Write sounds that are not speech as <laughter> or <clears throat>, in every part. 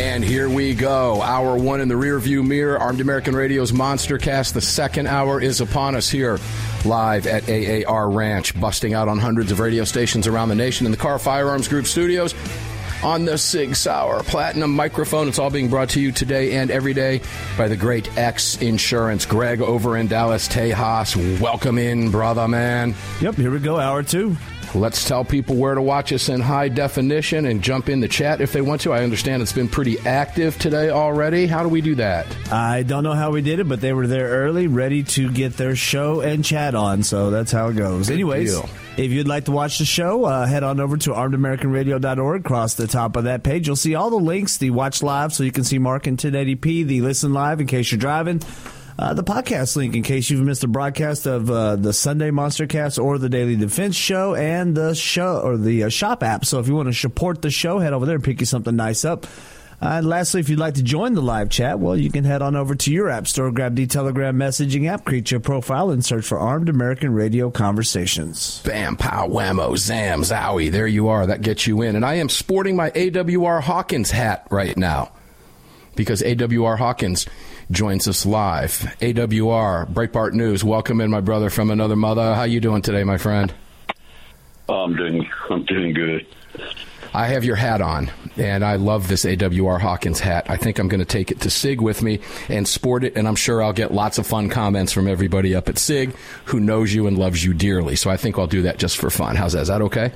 And here we go. Hour one in the rearview mirror. Armed American Radio's Monster Cast. The second hour is upon us here live at AAR Ranch, busting out on hundreds of radio stations around the nation in the Kahr Firearms Group studios on the Sig Sauer Platinum microphone. It's all being brought to you today and every day by the great X Insurance. Greg over in Dallas, Tejas. Welcome in, brother man. Yep, here we go, hour two. Let's tell people where to watch us in high definition and jump in the chat if they want to. I understand it's been pretty active today already. How do we do that? I don't know how we did it, but they were there early, ready to get their show and chat on. So that's how it goes. Good Anyways, deal. if you'd like to watch the show, uh, head on over to armedamericanradio.org. Across the top of that page, you'll see all the links, the watch live, so you can see Mark in 1080p, the listen live in case you're driving. Uh, the podcast link in case you've missed a broadcast of uh, the Sunday Monster Cast or the Daily Defense Show and the show or the uh, shop app. So if you want to support the show, head over there and pick you something nice up. Uh, and lastly, if you'd like to join the live chat, well, you can head on over to your app store, grab the Telegram messaging app, create your profile, and search for Armed American Radio Conversations. Bam, pow, whammo, zam, zowie. There you are. That gets you in. And I am sporting my AWR Hawkins hat right now because AWR Hawkins joins us live. AWR, Breitbart News. Welcome in, my brother from another mother. How you doing today, my friend? I'm doing I'm doing good. I have your hat on, and I love this AWR Hawkins hat. I think I'm going to take it to SIG with me and sport it, and I'm sure I'll get lots of fun comments from everybody up at SIG who knows you and loves you dearly. So I think I'll do that just for fun. How's that? Is that okay?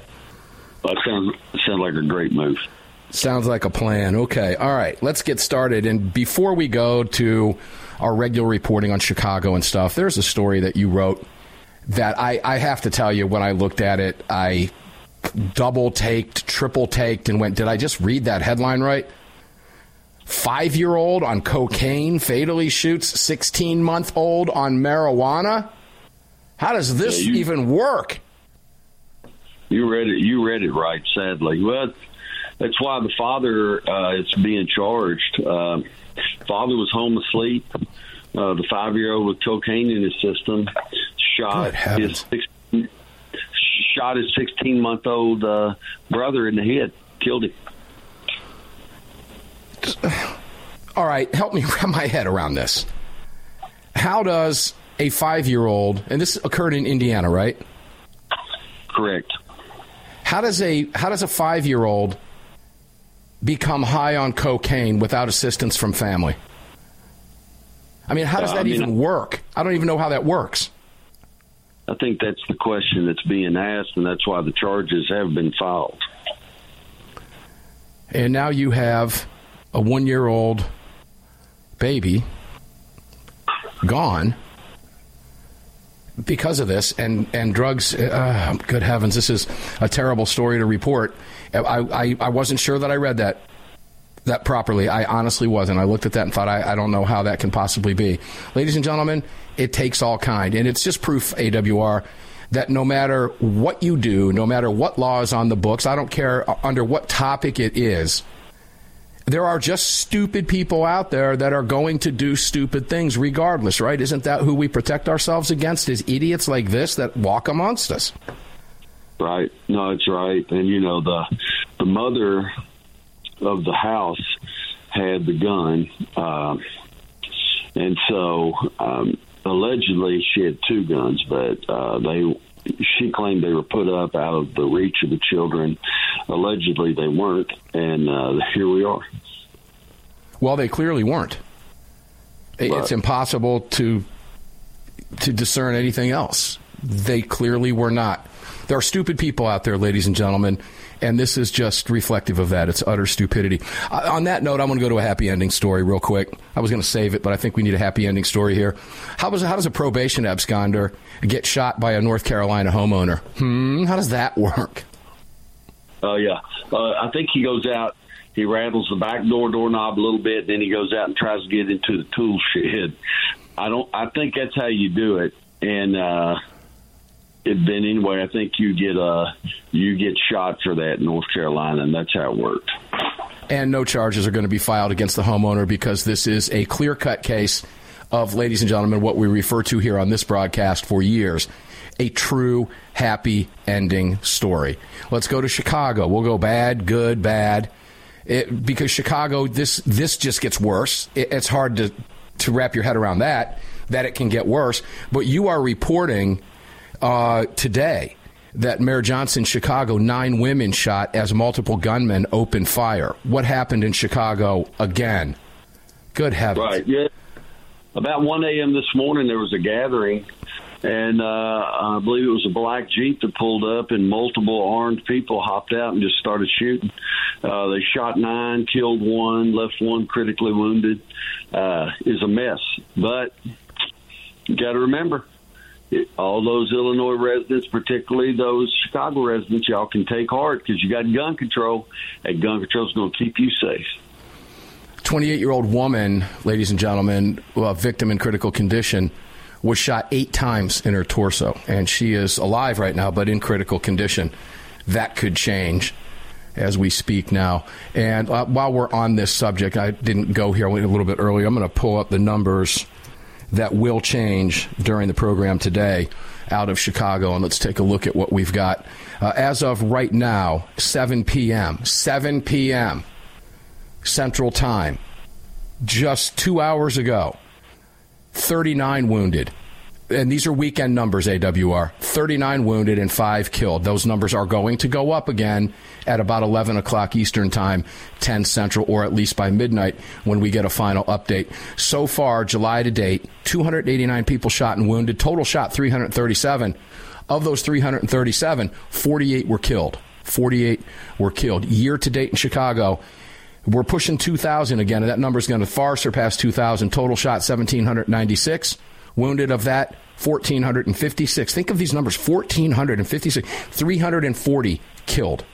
That sounds sounds like a great move. Sounds like a plan. Okay. All right. Let's get started. And before we go to our regular reporting on Chicago and stuff, there's a story that you wrote that I, I have to tell you, when I looked at it, I double taked, triple taked, and went, did I just read that headline right? Five year old on cocaine fatally shoots 16 month old on marijuana? How does this Yeah, you- even work? You read it. You read it right. Sadly, well, that's why the father uh, is being charged. Uh, father was home asleep. Uh, the five year old with cocaine in his system shot his six, shot his sixteen month old uh, brother in the head, killed him. <sighs> All right, help me <laughs> wrap my head around this. How does a five year old, and this occurred in Indiana, right? Correct. How does a how does a five year old become high on cocaine without assistance from family? I mean, how does Uh, that I mean- even work? I don't even know how that works. I think that's the question that's being asked, and that's why the charges have been filed. And now you have a one year old baby gone because of this and, and drugs. Uh, good heavens, this is a terrible story to report. I, I, I wasn't sure that I read that that properly. I honestly wasn't. I looked at that and thought, I, I don't know how that can possibly be. Ladies and gentlemen, it takes all kind. And it's just proof, AWR, that no matter what you do, no matter what law is on the books, I don't care under what topic it is, there are just stupid people out there that are going to do stupid things regardless, right? Isn't that who we protect ourselves against? Is idiots like this that walk amongst us? Right. No, it's right. And you know the the mother of the house had the gun, uh, and so um, allegedly she had two guns, but uh, they she claimed they were put up out of the reach of the children. Allegedly, they weren't, and uh, here we are. Well, they clearly weren't. It's impossible to to discern anything else. They clearly were not. There are stupid people out there, ladies and gentlemen, and this is just reflective of that. It's utter stupidity. Uh, on that note, I'm going to go to a happy ending story real quick. I was going to save it, but I think we need a happy ending story here. How does how does a probation absconder get shot by a North Carolina homeowner? Hmm, how does that work? Oh yeah, uh, I think he goes out. He rattles the back door doorknob a little bit, then he goes out and tries to get into the tool shed. I don't. I think that's how you do it. And uh, it, then anyway, I think you get uh you get shot for that in North Carolina, and that's how it worked. and no charges are going to be filed against the homeowner because this is a clear cut case of, ladies and gentlemen, what we refer to here on this broadcast for years a true happy ending story. Let's go to Chicago. We'll go bad, good, bad. It, because Chicago, this this just gets worse. It, it's hard to to wrap your head around that that it can get worse. But you are reporting uh, today that Mayor Johnson, Chicago, nine women shot as multiple gunmen opened fire. What happened in Chicago again? Good heavens! Right. Yeah. About 1 a.m. this morning, there was a gathering, and uh, I believe it was a black Jeep that pulled up, and multiple armed people hopped out and just started shooting. Uh, they shot nine, killed one, left one critically wounded. Uh, is a mess. But you got to remember, all those Illinois residents, particularly those Chicago residents, y'all can take heart because you got gun control, and gun control is going to keep you safe. 28 year old woman, ladies and gentlemen, victim in critical condition, was shot eight times in her torso. And she is alive right now, but in critical condition. That could change as we speak now. And uh, while we're on this subject, I didn't go here, a little bit earlier. I'm going to pull up the numbers that will change during the program today out of Chicago, and let's take a look at what we've got. Uh, as of right now, 7 p.m., 7 p.m. Central Time, just two hours ago, 39 wounded. And these are weekend numbers, AWR. 39 wounded and five killed. Those numbers are going to go up again at about 11 o'clock Eastern Time, 10 Central, or at least by midnight when we get a final update. So far, July to date, 289 people shot and wounded. Total shot 337. Of those 337, 48 were killed. 48 were killed. Year to date in Chicago, we're pushing 2,000 again, and that number is going to far surpass 2,000. Total shot 1,796. Wounded of that, 1,456. Think of these numbers 1,456. 340 killed.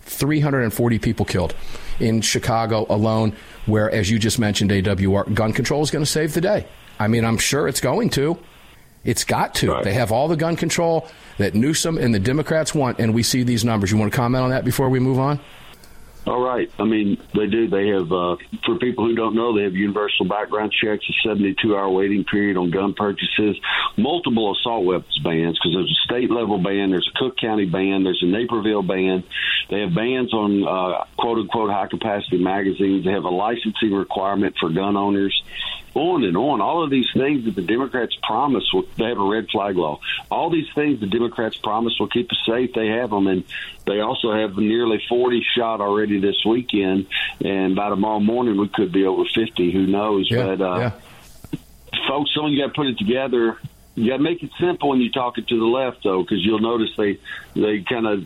340 people killed in Chicago alone, where, as you just mentioned, AWR, gun control is going to save the day. I mean, I'm sure it's going to. It's got to. Right. They have all the gun control that Newsom and the Democrats want, and we see these numbers. You want to comment on that before we move on? All right. I mean, they do. They have, uh, for people who don't know, they have universal background checks, a 72 hour waiting period on gun purchases, multiple assault weapons bans, because there's a state level ban, there's a Cook County ban, there's a Naperville ban. They have bans on uh, quote unquote high capacity magazines. They have a licensing requirement for gun owners. On and on. All of these things that the Democrats promise, will, they have a red flag law. All these things the Democrats promise will keep us safe. They have them, and they also have nearly 40 shot already this weekend. And by tomorrow morning, we could be over 50. Who knows? but uh, yeah. folks, someone got to put it together. You got to make it simple when you talk it to the left, though, because you'll notice they they kind of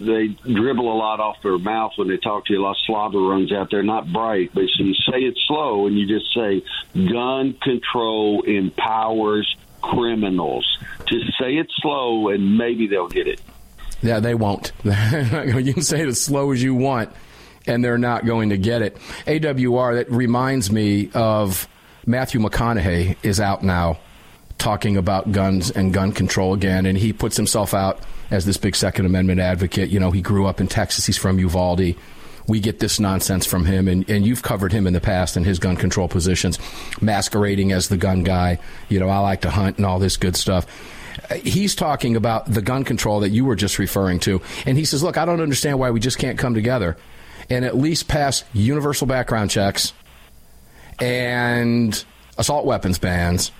they dribble a lot off their mouth when they talk to you. A lot of slobber runs out there, not bright. But so you say it slow and you just say, "Gun control empowers criminals." Just say it slow, and maybe they'll get it. Yeah, they won't. <laughs> you can say it as slow as you want, and they're not going to get it. AWR, that reminds me of Matthew McConaughey is out now talking about guns and gun control again, and he puts himself out as this big Second Amendment advocate. You know, he grew up in Texas, he's from Uvalde. We get this nonsense from him, and, and you've covered him in the past in his gun control positions, masquerading as the gun guy. You know, I like to hunt and all this good stuff he's talking about the gun control that you were just referring to. And he says, Look, I don't understand why we just can't come together and at least pass universal background checks and assault weapons bans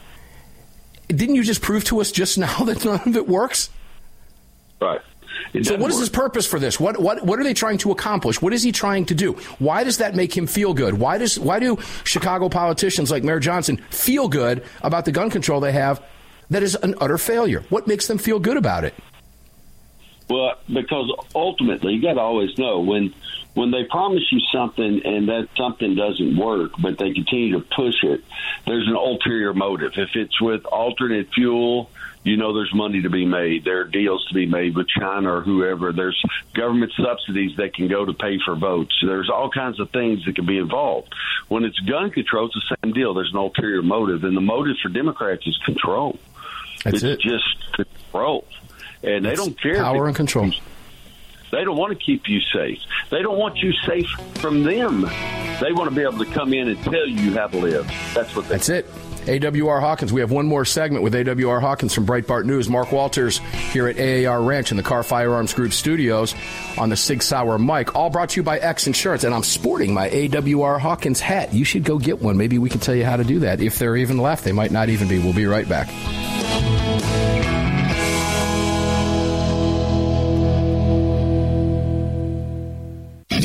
didn't you just prove to us just now <laughs> that none of it works? Right. It So what is his purpose for this? What what what are they trying to accomplish? What is he trying to do? Why does that make him feel good? Why does why do Chicago politicians like Mayor Johnson feel good about the gun control they have that is an utter failure? What makes them feel good about it? Well, because ultimately, you got to always know when when they promise you something and that something doesn't work, but they continue to push it. There's an ulterior motive. If it's with alternate fuel, you know there's money to be made. There are deals to be made with China or whoever. There's government subsidies that can go to pay for votes. There's all kinds of things that can be involved. When it's gun control, it's the same deal. There's an ulterior motive, and the motive for Democrats is control. That's it's it. just control, and they don't care. Power and control. they don't want to keep you safe. They don't want you safe from them. They want to be able to come in and tell you how to live. That's what they That's it. AWR Hawkins. We have one more segment with AWR Hawkins from Breitbart News. Mark Walters here at AAR Ranch in the Kahr Firearms Group studios on the Sig Sauer mic. All brought to you by X Insurance. And I'm sporting my AWR Hawkins hat. You should go get one. Maybe we can tell you how to do that. If they're even left, they might not even be. We'll be right back.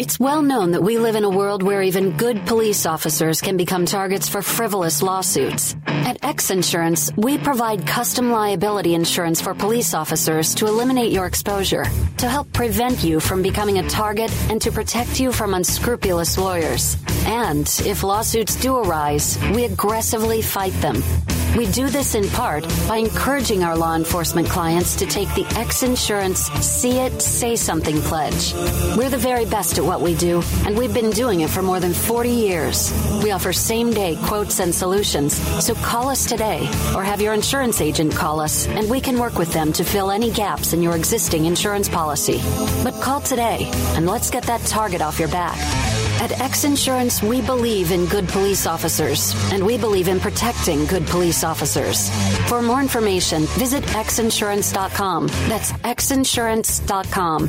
It's well known that we live in a world where even good police officers can become targets for frivolous lawsuits. At X Insurance, we provide custom liability insurance for police officers to eliminate your exposure, to help prevent you from becoming a target, and to protect you from unscrupulous lawyers. And if lawsuits do arise, we aggressively fight them. We do this in part by encouraging our law enforcement clients to take the X Insurance See It, Say Something pledge. We're the very best at what we do, and we've been doing it for more than 40 years. We offer same day quotes and solutions, so call us today or have your insurance agent call us, and we can work with them to fill any gaps in your existing insurance policy. But call today, and let's get that target off your back. At X Insurance, we believe in good police officers, and we believe in protecting good police officers. For more information, visit xinsurance.com. That's xinsurance.com.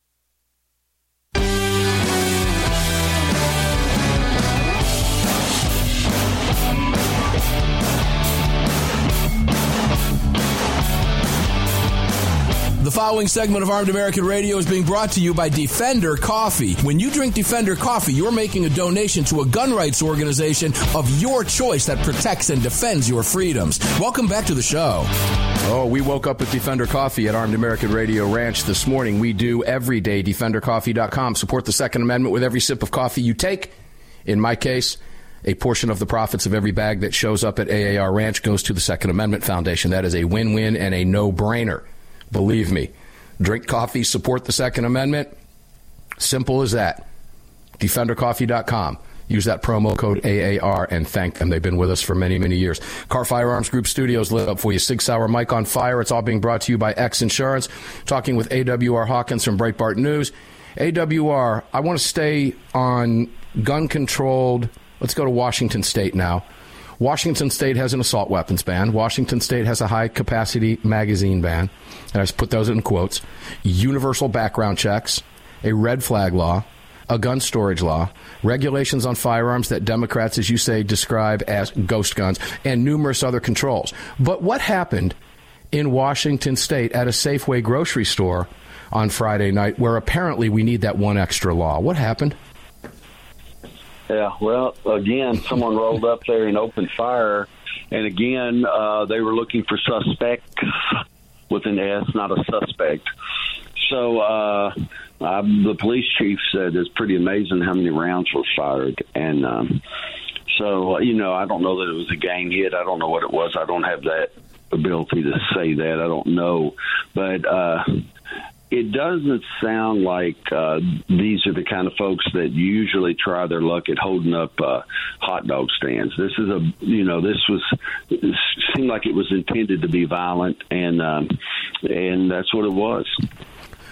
The following segment of Armed American Radio is being brought to you by Defender Coffee. When you drink Defender Coffee, you're making a donation to a gun rights organization of your choice that protects and defends your freedoms. Welcome back to the show. Oh, we woke up with Defender Coffee at Armed American Radio Ranch this morning. We do every day. DefenderCoffee.com. Support the Second Amendment with every sip of coffee you take. In my case, a portion of the profits of every bag that shows up at AAR Ranch goes to the Second Amendment Foundation. That is a win win and a no brainer. Believe me. Drink coffee, support the Second Amendment. Simple as that. DefenderCoffee.com. Use that promo code AAR and thank them. They've been with us for many, many years. Kahr Firearms Group Studios lit up for you. Sig Sauer mic on fire. It's all being brought to you by X Insurance. Talking with AWR Hawkins from Breitbart News. AWR, I want to stay on gun controlled. Let's go to Washington State now. Washington State has an assault weapons ban. Washington State has a high capacity magazine ban. And I just put those in quotes. Universal background checks, a red flag law, a gun storage law, regulations on firearms that Democrats, as you say, describe as ghost guns, and numerous other controls. But what happened in Washington State at a Safeway grocery store on Friday night where apparently we need that one extra law? What happened? Yeah, well, again, someone rolled up there and opened fire, and again, uh, they were looking for suspects with an S, not a suspect. So uh, I, the police chief said it's pretty amazing how many rounds were fired, and um, so you know, I don't know that it was a gang hit. I don't know what it was. I don't have that ability to say that. I don't know, but. Uh, it doesn't sound like uh, these are the kind of folks that usually try their luck at holding up uh, hot dog stands. This is a, you know, this was seemed like it was intended to be violent, and um, and that's what it was.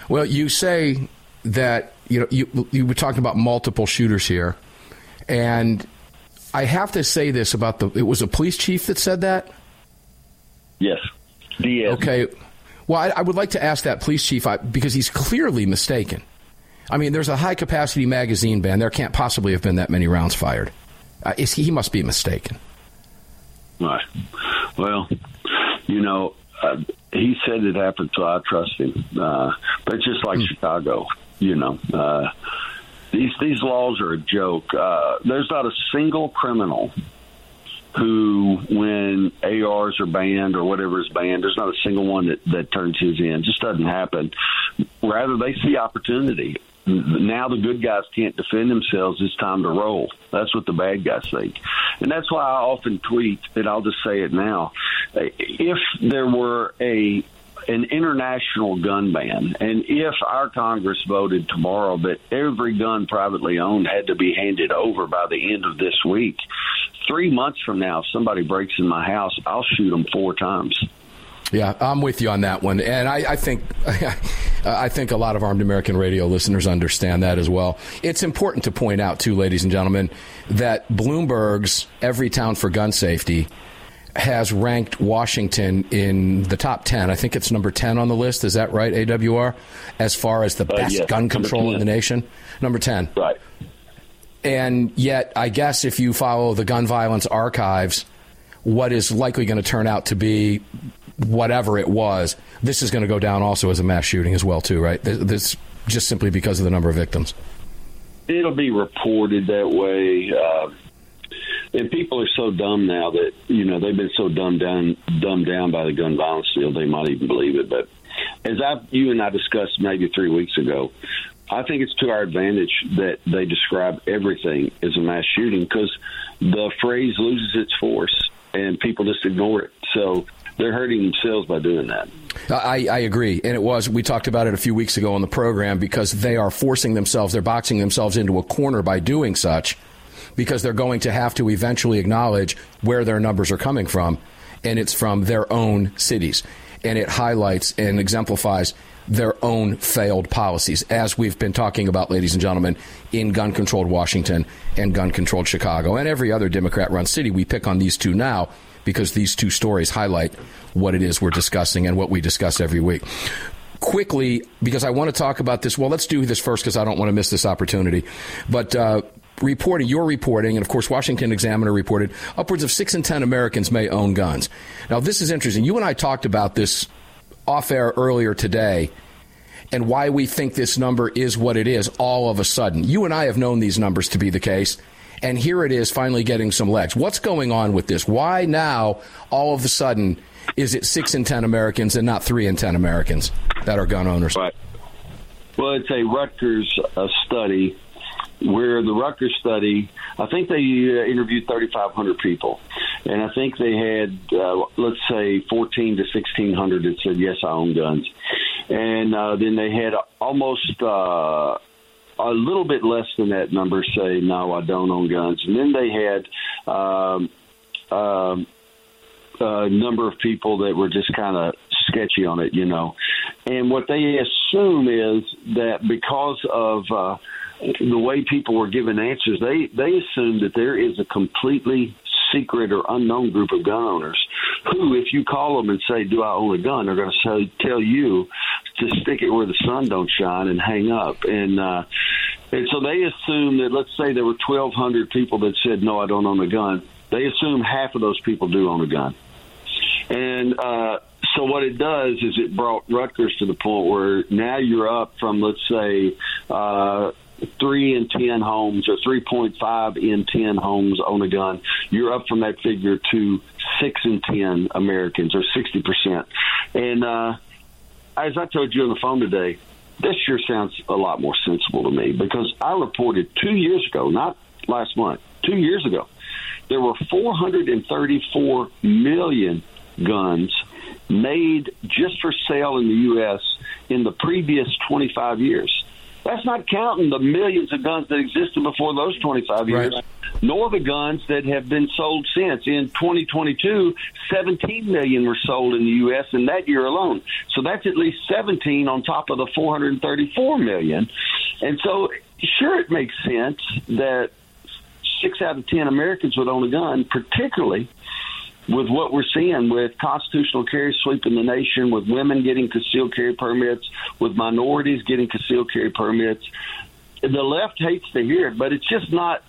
Well, you say that you know you you were talking about multiple shooters here, and I have to say this about the it was a police chief that said that. Yes. Diaz. Okay. Well, I, I would like to ask that police chief I, because he's clearly mistaken. I mean, there's a high capacity magazine ban. There can't possibly have been that many rounds fired. Uh, is he, he must be mistaken. Right. Well, you know, uh, he said it happened, so I trust him. Uh, but just like mm. Chicago, you know, uh, these these laws are a joke. Uh, there's not a single criminal who, when ARs are banned or whatever is banned, there's not a single one that, that turns his in. It just doesn't happen. Rather, they see opportunity. Now the good guys can't defend themselves. It's time to roll. That's what the bad guys think. And that's why I often tweet, and I'll just say it now. If there were a an international gun ban. And if our Congress voted tomorrow that every gun privately owned had to be handed over by the end of this week, three months from now, if somebody breaks in my house, I'll shoot them four times. Yeah, I'm with you on that one, and I, I, think <laughs> I think a lot of armed American radio listeners understand that as well. It's important to point out, too, ladies and gentlemen, that Bloomberg's "Everytown for Gun Safety has ranked Washington in the top 10. I think it's number 10 on the list. Is that right, AWR? As far as the uh, best yes, gun control in the nation? Number 10. Right. And yet, I guess if you follow the gun violence archives, what is likely going to turn out to be whatever it was, this is going to go down also as a mass shooting as well, too, right? This just simply because of the number of victims. It'll be reported that way. Uh, and people are so dumb now that you know they've been so dumbed down, dumbed down by the gun violence deal, they might even believe it. But as I, you and I discussed maybe three weeks ago, I think it's to our advantage that they describe everything as a mass shooting because the phrase loses its force and people just ignore it. So they're hurting themselves by doing that. I, I, agree. And it was, we talked about it a few weeks ago on the program because they are forcing themselves, they're boxing themselves into a corner by doing such because they're going to have to eventually acknowledge where their numbers are coming from. And it's from their own cities. And it highlights and exemplifies their own failed policies, as we've been talking about, ladies and gentlemen, in gun controlled Washington and gun controlled Chicago and every other Democrat run city. We pick on these two now because these two stories highlight what it is we're discussing and what we discuss every week. Quickly, because I want to talk about this. Well, let's do this first because I don't want to miss this opportunity. But uh, reporting, your reporting, and of course, Washington Examiner reported upwards of six in ten Americans may own guns. Now, this is interesting. You and I talked about this off air earlier today and why we think this number is what it is all of a sudden. You and I have known these numbers to be the case, and here it is finally getting some legs. What's going on with this? Why now, all of a sudden, is it six in 10 Americans and not three in 10 Americans that are gun owners? Right. Well, it's a Rutgers uh, study where the Rutgers study, I think they uh, interviewed 3,500 people, and I think they had, uh, let's say, 14 to 1,600 that said, yes, I own guns. And uh, then they had almost uh, a little bit less than that number say, no, I don't own guns. And then they had um, um, a number of people that were just kind of sketchy on it, you know. And what they assume is that because of uh, the way people were given answers, they they assume that there is a completely secret or unknown group of gun owners who, if you call them and say, "Do I own a gun?" they're going to say, tell you to stick it where the sun don't shine and hang up. And uh, and so they assume that let's say there were 1,200 people that said, "No, I don't own a gun." They assume half of those people do own a gun. And uh, so what it does is it brought Rutgers to the point where now you're up from let's say uh, three in ten homes or 3.5 in 10 homes own a gun. You're up from that figure to six in 10 Americans or 60%. And uh, as I told you on the phone today, this sure sounds a lot more sensible to me because I reported two years ago, not last month, two years ago, there were 434 million guns made just for sale in the U.S. in the previous 25 years. That's not counting the millions of guns that existed before those 25 years, right. nor the guns that have been sold since. In 2022, 17 million were sold in the U.S. in that year alone. So that's at least 17 on top of the 434 million. And so, sure, it makes sense that six out of 10 Americans would own a gun, particularly with what we're seeing with constitutional carry sweeping the nation, with women getting concealed carry permits, with minorities getting concealed carry permits. The left hates to hear it, but it's just not.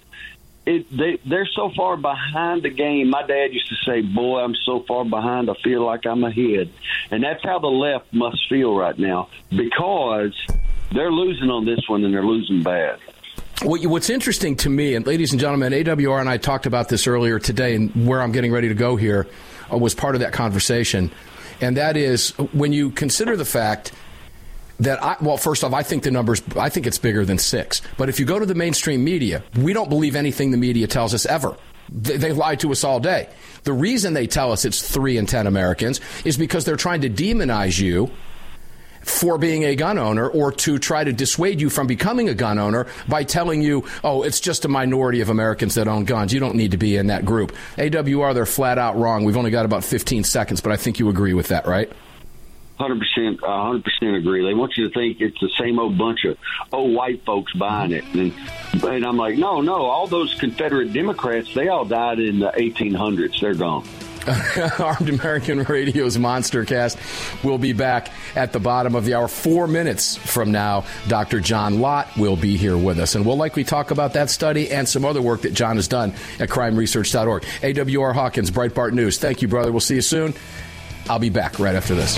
It, they they're so far behind the game. My dad used to say, "Boy, I'm so far behind. I feel like I'm ahead," and that's how the left must feel right now because they're losing on this one and they're losing bad. What's interesting to me, and ladies and gentlemen, AWR and I talked about this earlier today, and where I'm getting ready to go here uh, was part of that conversation. And that is when you consider the fact that I, well, first off, I think the numbers, I think it's bigger than six. But if you go to the mainstream media, we don't believe anything the media tells us ever. They, they lie to us all day. The reason they tell us it's three in 10 Americans is because they're trying to demonize you for being a gun owner or to try to dissuade you from becoming a gun owner by telling you, oh, it's just a minority of Americans that own guns. You don't need to be in that group. AWR, they're flat out wrong. We've only got about 15 seconds, but I think you agree with that, right? Hundred percent, uh, hundred percent agree. They want you to think it's the same old bunch of old white folks buying it, and and I'm like, no, no, all those Confederate Democrats, they all died in the 1800s. They're gone. <laughs> Armed American Radio's Monster Cast will be back at the bottom of the hour. Four minutes from now, Dr. John Lott will be here with us, and we'll likely talk about that study and some other work that John has done at crimeresearch.org. AWR Hawkins, Breitbart News. Thank you, brother. We'll see you soon. I'll be back right after this.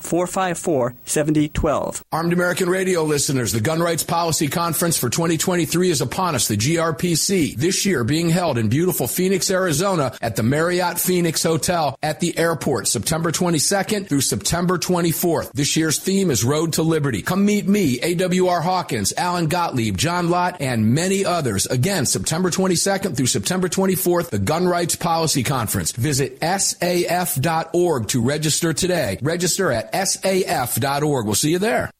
454 7012. Armed American Radio listeners, the Gun Rights Policy Conference for 2023 is upon us, the GRPC, this year being held in beautiful Phoenix, Arizona at the Marriott Phoenix Hotel at the airport, September 22nd through September 24th. This year's theme is Road to Liberty. Come meet me, AWR Hawkins, Alan Gottlieb, John Lott, and many others. Again, September 22nd through September 24th, the Gun Rights Policy Conference. Visit saf.org to register today. Register at saf.org. We'll see you there.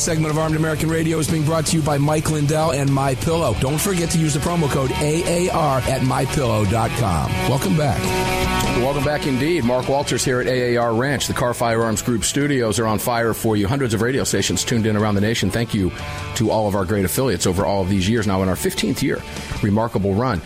This segment of Armed American Radio is being brought to you by Mike Lindell and My Pillow. Don't forget to use the promo code AAR at mypillow.com. Welcome back. Welcome back indeed. Mark Walters here at AAR Ranch. The Kahr Firearms Group studios are on fire for you. Hundreds of radio stations tuned in around the nation. Thank you to all of our great affiliates over all of these years now in our 15th year. Remarkable run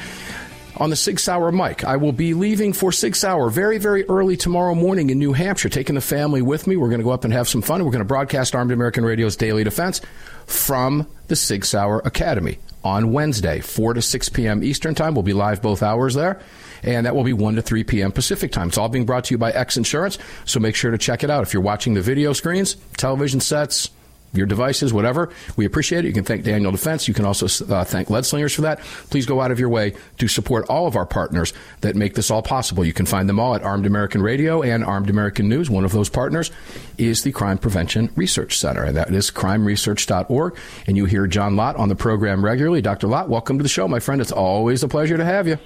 on the Sig Sauer mic. I will be leaving for Sig Sauer very, very early tomorrow morning in New Hampshire, taking the family with me. We're going to go up and have some fun. We're going to broadcast Armed American Radio's Daily Defense from the Sig Sauer Academy on Wednesday, 4 to 6 p.m. Eastern Time. We'll be live both hours there. And that will be 1 to 3 p.m. Pacific time. It's all being brought to you by X Insurance, so make sure to check it out. If you're watching the video screens, television sets, your devices, whatever. We appreciate it. You can thank Daniel Defense. You can also uh, thank Lead Slingers for that. Please go out of your way to support all of our partners that make this all possible. You can find them all at Armed American Radio and Armed American News. One of those partners is the Crime Prevention Research Center, and that is crimeresearch.org. And you hear John Lott on the program regularly. Dr. Lott, welcome to the show, my friend. It's always a pleasure to have you.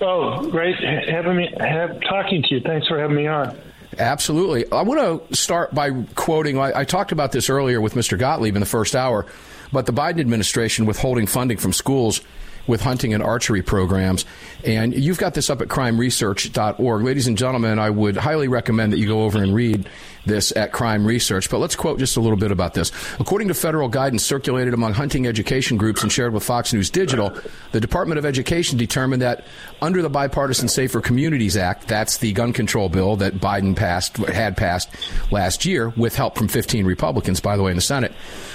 Oh, great having me, have, talking to you. Thanks for having me on. Absolutely. I want to start by quoting. I, I, talked about this earlier with Mr. Gottlieb in the first hour, but the Biden administration withholding funding from schools with hunting and archery programs. And you've got this up at crimeresearch.org. Ladies and gentlemen, I would highly recommend that you go over and read this at Crime Research. But let's quote just a little bit about this. According to federal guidance circulated among hunting education groups and shared with Fox News Digital, the Department of Education determined that under the Bipartisan Safer Communities Act, that's the gun control bill that Biden passed, had passed last year with help from 15 Republicans, by the way, in the Senate,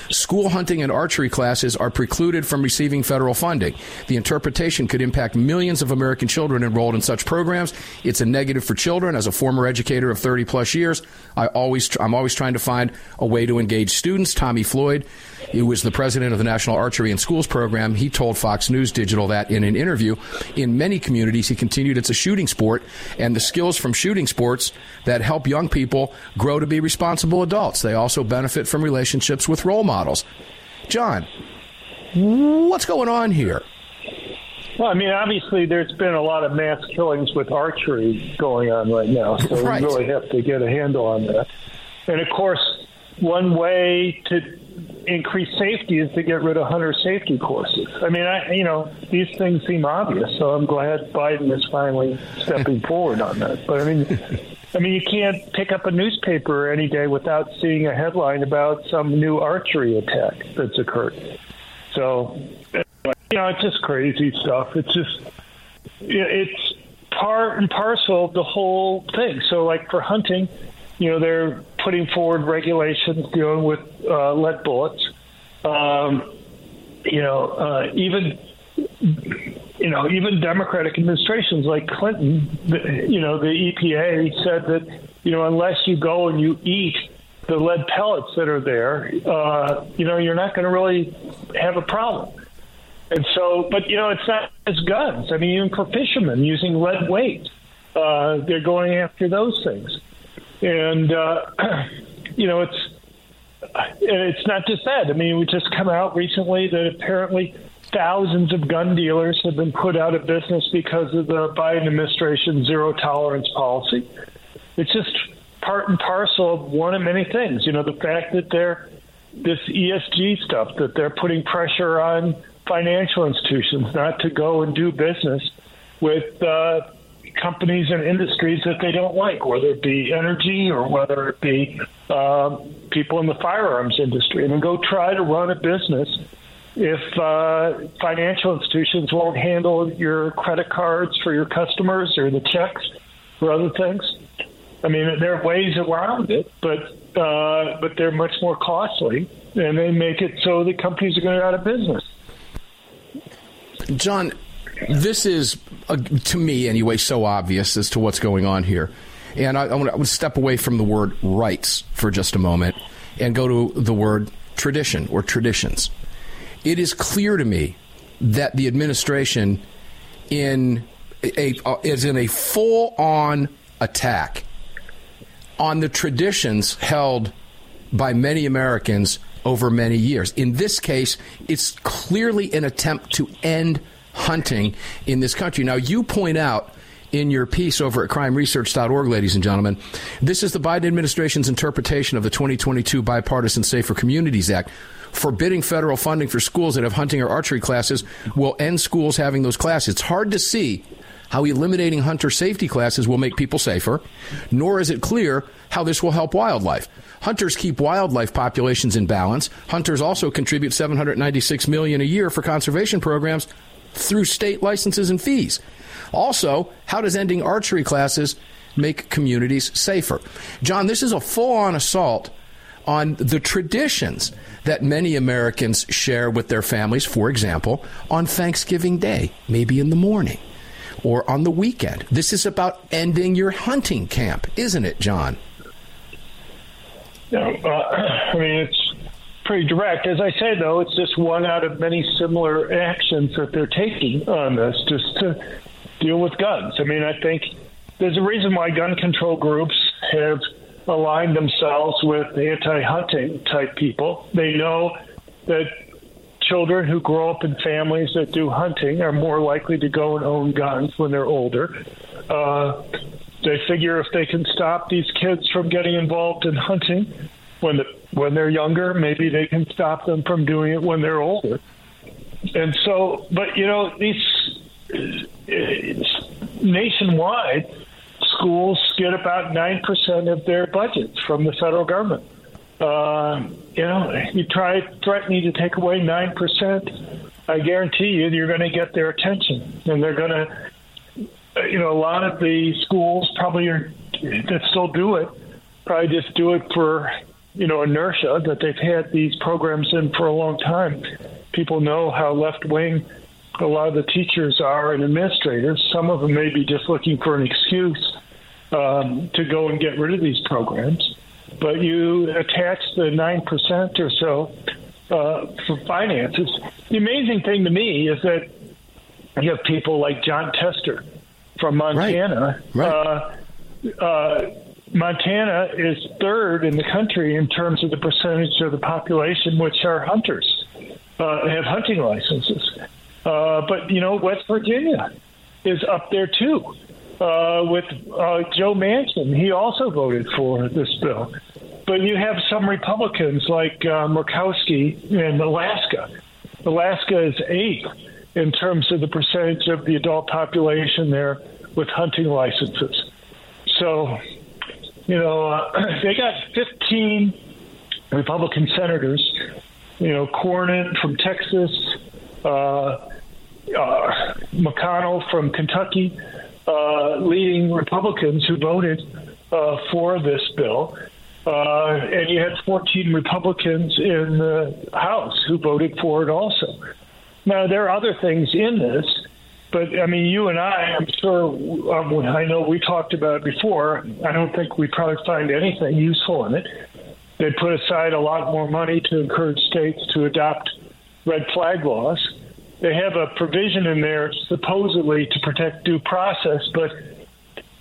school hunting and archery classes are precluded from receiving federal funding. The interpretation could impact millions of American children enrolled in such programs. It's a negative for children. As a former educator of 30 plus years, I always I'm always trying to find a way to engage students. Tommy Floyd, who was the president of the National Archery in Schools program, he told Fox News Digital that in an interview. In many communities, he continued, it's a shooting sport, and the skills from shooting sports that help young people grow to be responsible adults. They also benefit from relationships with role models. John, what's going on here? Well, I mean, obviously, there's been a lot of mass killings with archery going on right now, so right. we really have to get a handle on that. And of course, one way to increase safety is to get rid of hunter safety courses. I mean, I, you know, these things seem obvious, so I'm glad Biden is finally stepping <laughs> forward on that. But I mean, I mean, you can't pick up a newspaper any day without seeing a headline about some new archery attack that's occurred. So, you know, it's just crazy stuff. It's just, it's part and parcel of the whole thing. So, like for hunting, you know, they're putting forward regulations dealing with uh, lead bullets. Um, you know, uh, even you know, even Democratic administrations like Clinton, you know, the EPA said that you know unless you go and you eat the lead pellets that are there, uh, you know, you're not going to really have a problem. And so, but you know, it's not as guns. I mean, even for fishermen using lead weight, uh, they're going after those things and uh, <clears throat> you know it's it's not just that. I mean, we just come out recently that apparently thousands of gun dealers have been put out of business because of the Biden administration zero tolerance policy. It's just part and parcel of one of many things. You know, the fact that they're this ESG stuff that they're putting pressure on financial institutions not to go and do business with uh, companies and industries that they don't like, whether it be energy or whether it be uh, people in the firearms industry. And go try to run a business if uh, financial institutions won't handle your credit cards for your customers or the checks for other things. I mean, there are ways around it, but uh, but they're much more costly, and they make it so the companies are going out of business. John, this is, uh, to me anyway, so obvious as to what's going on here. And I, I want to step away from the word rights for just a moment and go to the word tradition or traditions. It is clear to me that the administration in a, uh, is in a full on attack on the traditions held by many Americans over many years. In this case, it's clearly an attempt to end hunting in this country. Now, you point out in your piece over at crimeresearch.org, ladies and gentlemen, this is the Biden administration's interpretation of the 2022 Bipartisan Safer Communities Act. Forbidding federal funding for schools that have hunting or archery classes will end schools having those classes. It's hard to see how eliminating hunter safety classes will make people safer, nor is it clear how this will help wildlife. Hunters keep wildlife populations in balance. Hunters also contribute 796 million a year for conservation programs through state licenses and fees. Also, how does ending archery classes make communities safer? John, this is a full on assault on the traditions that many Americans share with their families, for example, on Thanksgiving Day, maybe in the morning or on the weekend. This is about ending your hunting camp, isn't it, John? Yeah, uh, <clears throat> I mean, it's pretty direct. As I say, though, it's just one out of many similar actions that they're taking on this just to deal with guns. I mean, I think there's a reason why gun control groups have aligned themselves with anti hunting type people. They know that children who grow up in families that do hunting are more likely to go and own guns when they're older. Uh, they figure if they can stop these kids from getting involved in hunting when the, when they're younger, maybe they can stop them from doing it when they're older. And so, but you know, these nationwide schools get about nine percent of their budgets from the federal government. Uh, you know, you try threatening to take away nine percent. I guarantee you, you're going to get their attention, and they're going to. You know, a lot of the schools probably are that still do it. Probably just do it for you know inertia that they've had these programs in for a long time. People know how left wing a lot of the teachers are and administrators. Some of them may be just looking for an excuse um, to go and get rid of these programs. But you attach the nine percent or so uh, for finances. The amazing thing to me is that you have people like Jon Tester from Montana. Right. Right. Uh, uh, Montana is third in the country in terms of the percentage of the population which are hunters, uh, have hunting licenses. Uh, but you know, West Virginia is up there too. Uh, with uh, Joe Manchin, he also voted for this bill. But you have some Republicans like uh, Murkowski in Alaska. Alaska is eighth in terms of the percentage of the adult population there with hunting licenses. So you know, uh, <clears throat> they got 15 Republican senators. You know, Cornyn from Texas, uh, uh, McConnell from Kentucky, uh, leading Republicans who voted uh, for this bill. Uh, and you had 14 Republicans in the House who voted for it also. Now, there are other things in this but I mean, you and I, I'm sure, um, I know we talked about it before. I don't think we probably find anything useful in it. They put aside a lot more money to encourage states to adopt red flag laws. They have a provision in there supposedly to protect due process, but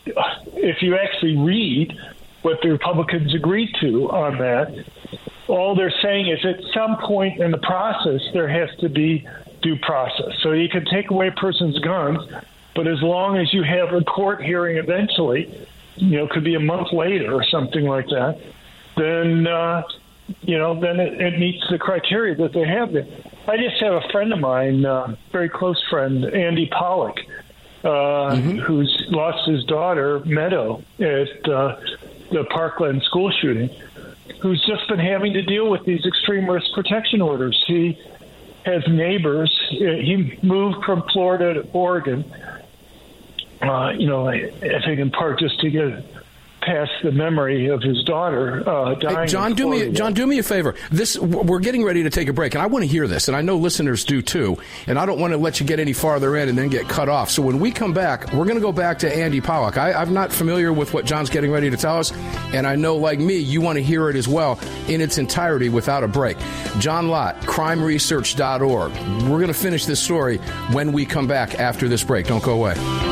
if you actually read what the Republicans agreed to on that, all they're saying is at some point in the process there has to be due process. So you can take away a person's guns, but as long as you have a court hearing eventually, you know, could be a month later or something like that, then uh, you know, then it, it meets the criteria that they have there. I just have a friend of mine, uh, very close friend, Andy Pollack, uh, mm-hmm. who's lost his daughter Meadow at uh, the Parkland school shooting, who's just been having to deal with these extreme risk protection orders. He has neighbors. He moved from Florida to Oregon. Uh, you know, I, I think in part just to get past the memory of his daughter uh, dying. Hey, John, do me John, do me a favor. This we're getting ready to take a break, and I want to hear this, and I know listeners do too. And I don't want to let you get any farther in and then get cut off. So when we come back, we're going to go back to Andy Pollack. I, I'm not familiar with what John's getting ready to tell us, and I know, like me, you want to hear it as well in its entirety without a break. John Lott, CrimeResearch.org. We're going to finish this story when we come back after this break. Don't go away.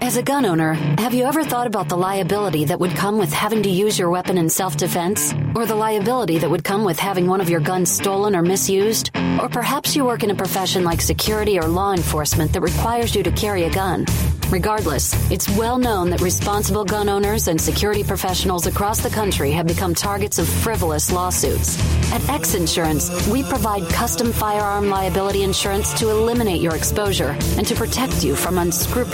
As a gun owner, have you ever thought about the liability that would come with having to use your weapon in self defense? Or the liability that would come with having one of your guns stolen or misused? Or perhaps you work in a profession like security or law enforcement that requires you to carry a gun. Regardless, it's well known that responsible gun owners and security professionals across the country have become targets of frivolous lawsuits. At X Insurance, we provide custom firearm liability insurance to eliminate your exposure and to protect you from unscrupulous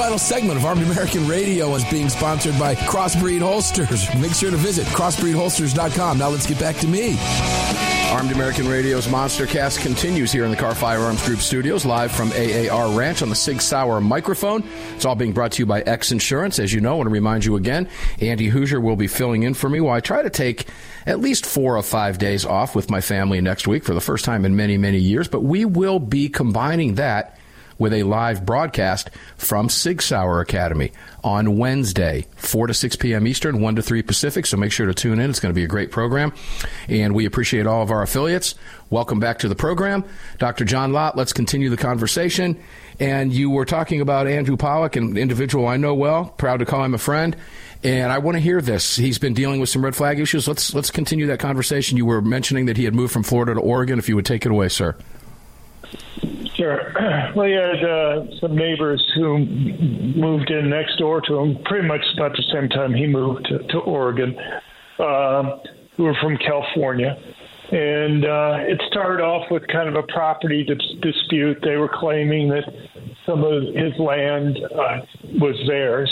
final segment of Armed American Radio is being sponsored by Crossbreed Holsters. Make sure to visit crossbreedholsters.com. Now let's get back to me. Armed American Radio's Monster Cast continues here in the Kahr Firearms Group studios, live from AAR Ranch on the Sig Sauer microphone. It's all being brought to you by X Insurance. As you know, I want to remind you again, Andy Hoosier will be filling in for me while I try to take at least four or five days off with my family next week for the first time in many, many years. But we will be combining that with a live broadcast from Sig Sauer Academy on Wednesday, 4 to 6 p.m. Eastern, 1 to 3 Pacific. So make sure to tune in. It's going to be a great program. And we appreciate all of our affiliates. Welcome back to the program. Dr. John Lott, let's continue the conversation. And you were talking about Andrew Pollack, an individual I know well, proud to call him a friend. And I want to hear this. He's been dealing with some red flag issues. Let's let's continue that conversation. You were mentioning that he had moved from Florida to Oregon. If you would take it away, sir. Sure. <clears throat> Well, he had uh, some neighbors who moved in next door to him, pretty much about the same time he moved to, to Oregon, uh, who were from California. And uh, it started off with kind of a property dis- dispute. They were claiming that some of his land uh, was theirs.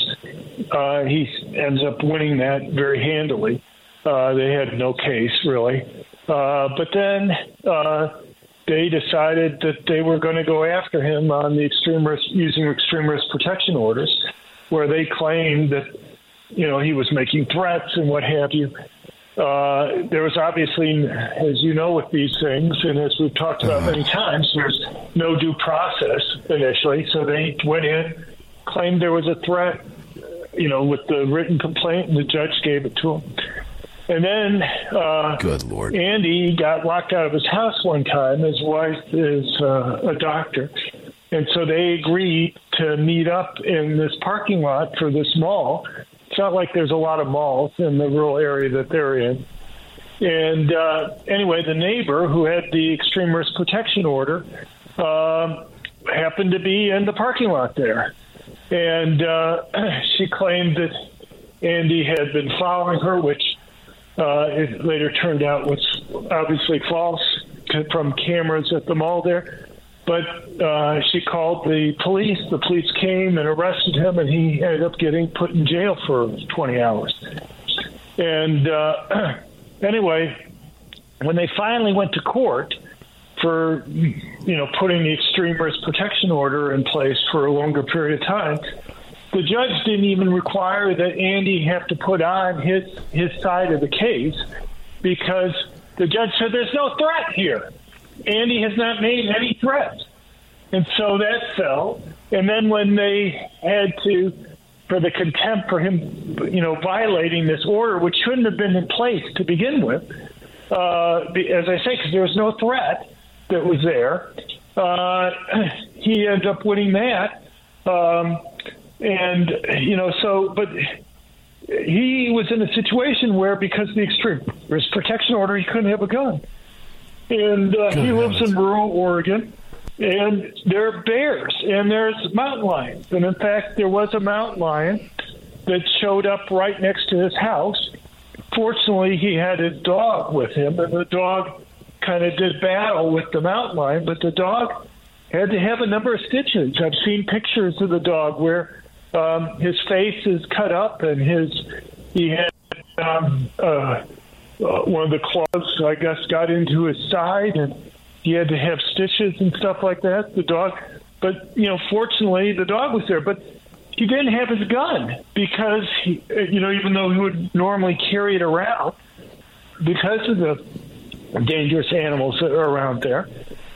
uh, he ends up winning that very handily. Uh, they had no case really, uh, but then uh, they decided that they were going to go after him on the extreme risk using extreme risk protection orders, where they claimed that you know he was making threats and what have you. Uh, there was obviously, as you know, with these things, and as we've talked about many times, there's no due process initially. So they went in, claimed there was a threat, you know, with the written complaint, and the judge gave it to him. And then, uh, good lord, Andy got locked out of his house one time. His wife is uh, a doctor, and so they agreed to meet up in this parking lot for this mall. It's not like there's a lot of malls in the rural area that they're in. And uh, anyway, the neighbor who had the extreme risk protection order um, happened to be in the parking lot there. And uh, <clears throat> she claimed that Andy had been following her, which uh, it later turned out was obviously false from cameras at the mall there. But uh, she called the police. The police came and arrested him, and he ended up getting put in jail for 20 hours. And uh, <clears throat> anyway, when they finally went to court for, you know, putting the extreme risk protection order in place for a longer period of time, the judge didn't even require that Andy have to put on his his side of the case because the judge said there's no threat here. Andy has not made any threats. And so that fell. And then when they had to, for the contempt for him, you know, violating this order, which shouldn't have been in place to begin with, uh, as I say, because there was no threat that was there, uh, <clears throat> he ended up winning that. Um, and, you know, so, but he was in a situation where, because of the extreme risk protection order, he couldn't have a gun and uh, he lives in rural Oregon. And there are bears and there's mountain lions. And in fact, there was a mountain lion that showed up right next to his house. Fortunately, he had his dog with him, and the dog kind of did battle with the mountain lion, but the dog had to have a number of stitches. I've seen pictures of the dog where um, his face is cut up and his he had um, uh, uh, one of the claws, I guess, got into his side, and he had to have stitches and stuff like that. The dog, but you know, fortunately, the dog was there, but he didn't have his gun because he, uh, you know, even though he would normally carry it around, because of the dangerous animals that are around there.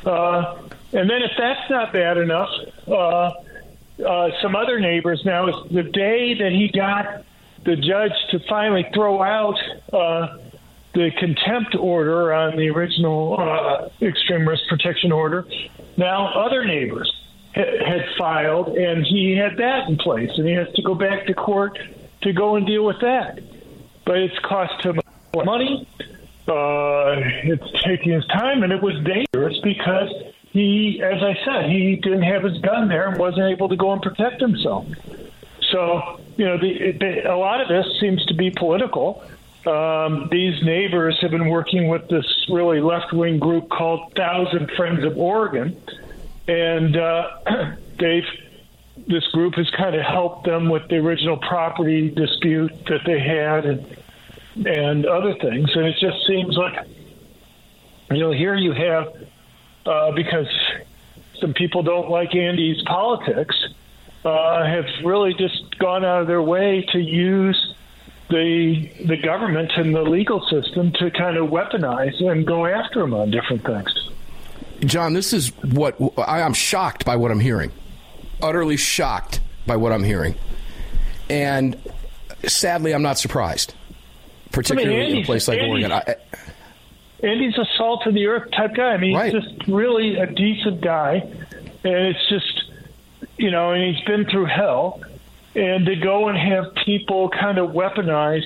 Uh, and then, if that's not bad enough, uh, uh, some other neighbors now is the day that he got the judge to finally throw out uh, the contempt order on the original uh, extreme risk protection order. Now, other neighbors ha- had filed, and he had that in place, and he has to go back to court to go and deal with that. But it's cost him money. Uh, it's taking his time, and it was dangerous because he, as I said, he didn't have his gun there and wasn't able to go and protect himself. So, you know, the, the, a lot of this seems to be political. Um, these neighbors have been working with this really left wing group called Thousand Friends of Oregon, and uh, <clears throat> they've this group has kind of helped them with the original property dispute that they had and and other things, and it just seems like you know here you have uh, because some people don't like Andy's politics uh, have really just gone out of their way to use the the government and the legal system to kind of weaponize and go after them on different things. John, this is what I am shocked by what I'm hearing. Utterly shocked by what I'm hearing. And sadly, I'm not surprised, particularly I mean, in a place like Andy's, Oregon. I, Andy's a salt of the earth type guy. I mean, right. he's just really a decent guy. And it's just, you know, and he's been through hell and to go and have people kind of weaponize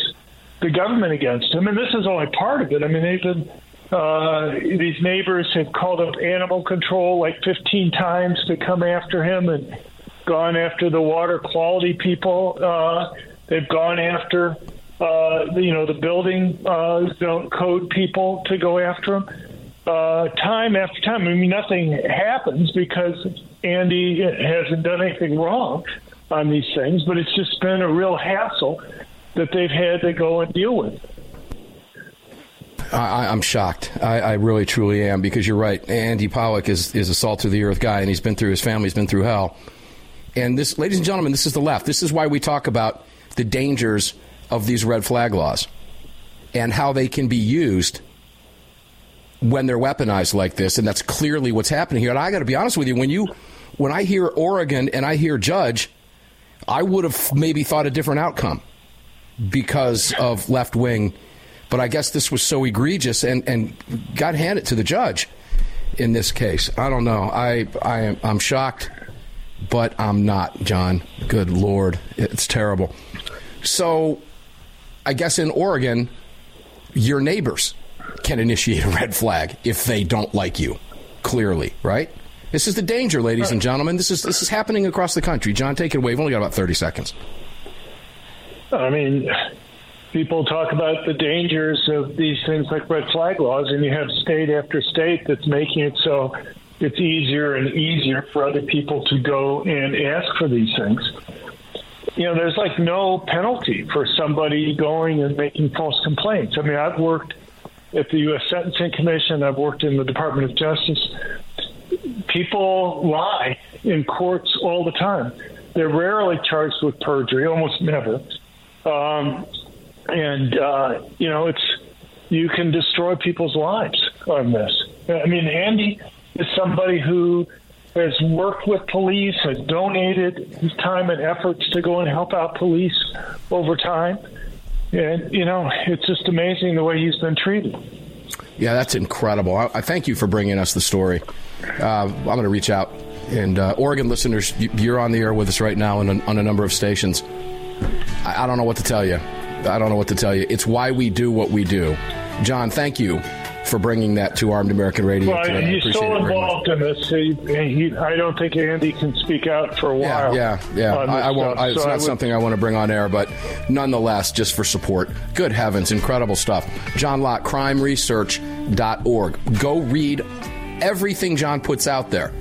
the government against him. And this is only part of it. I mean, they've been uh, these neighbors have called up animal control like 15 times to come after him and gone after the water quality people. Uh, they've gone after uh, you know the building uh, don't code people to go after him. Uh, time after time, I mean, nothing happens because Andy hasn't done anything wrong on these things, but it's just been a real hassle that they've had to go and deal with. I, am shocked. I, I, really, truly am because you're right. Andy Pollack is, is a salt to the earth guy, and he's been through his family's been through hell. And this, ladies and gentlemen, this is the left. This is why we talk about the dangers of these red flag laws and how they can be used when they're weaponized like this. And that's clearly what's happening here. And I got to be honest with you, when you, when I hear Oregon and I hear Judge, I would have maybe thought a different outcome because of left wing but I guess this was so egregious and, and got handed to the judge in this case. I don't know. I, I am, I'm shocked, but I'm not, John. Good Lord. It's terrible. So I guess in Oregon, your neighbors can initiate a red flag if they don't like you, clearly, right? This is the danger, ladies and gentlemen. This is this is happening across the country. John, take it away. We've only got about 30 seconds. I mean, people talk about the dangers of these things like red flag laws, and you have state after state that's making it so it's easier and easier for other people to go and ask for these things. You know, there's like no penalty for somebody going and making false complaints. I mean, I've worked at the U.S. Sentencing Commission, I've worked in the Department of Justice. People lie in courts all the time. They're rarely charged with perjury, almost never. Um, and uh, you know it's you can destroy people's lives on this. I mean, Andy is somebody who has worked with police, has donated his time and efforts to go and help out police over time. And, you know, it's just amazing the way he's been treated. Yeah, that's incredible. I, I thank you for bringing us the story. Uh, I'm going to reach out. And uh, Oregon listeners, you're on the air with us right now on a, on a number of stations. I, I don't know what to tell you. I don't know what to tell you. It's why we do what we do. John, thank you for bringing that to Armed American Radio. Well, today. he's so involved in this. He, he, I don't think Andy can speak out for a while. Yeah, yeah, yeah. I, I, won't. I, it's so not would, something I want to bring on air, but nonetheless, just for support. Good heavens, incredible stuff. John Lott, crimeresearch.org. Go read everything John puts out there.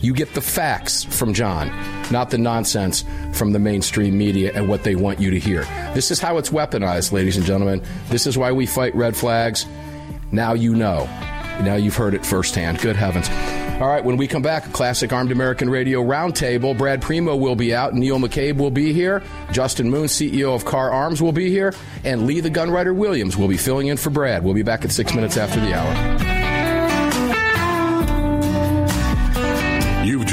You get the facts from John, not the nonsense from the mainstream media and what they want you to hear. This is how it's weaponized, ladies and gentlemen. This is why we fight red flags. Now you know. Now you've heard it firsthand. Good heavens. All right, when we come back, a classic Armed American Radio roundtable. Brad Primo will be out. Neil McCabe will be here. Justin Moon, CEO of Kahr Arms, will be here. And Lee the Gunwriter Williams will be filling in for Brad. We'll be back at six minutes after the hour.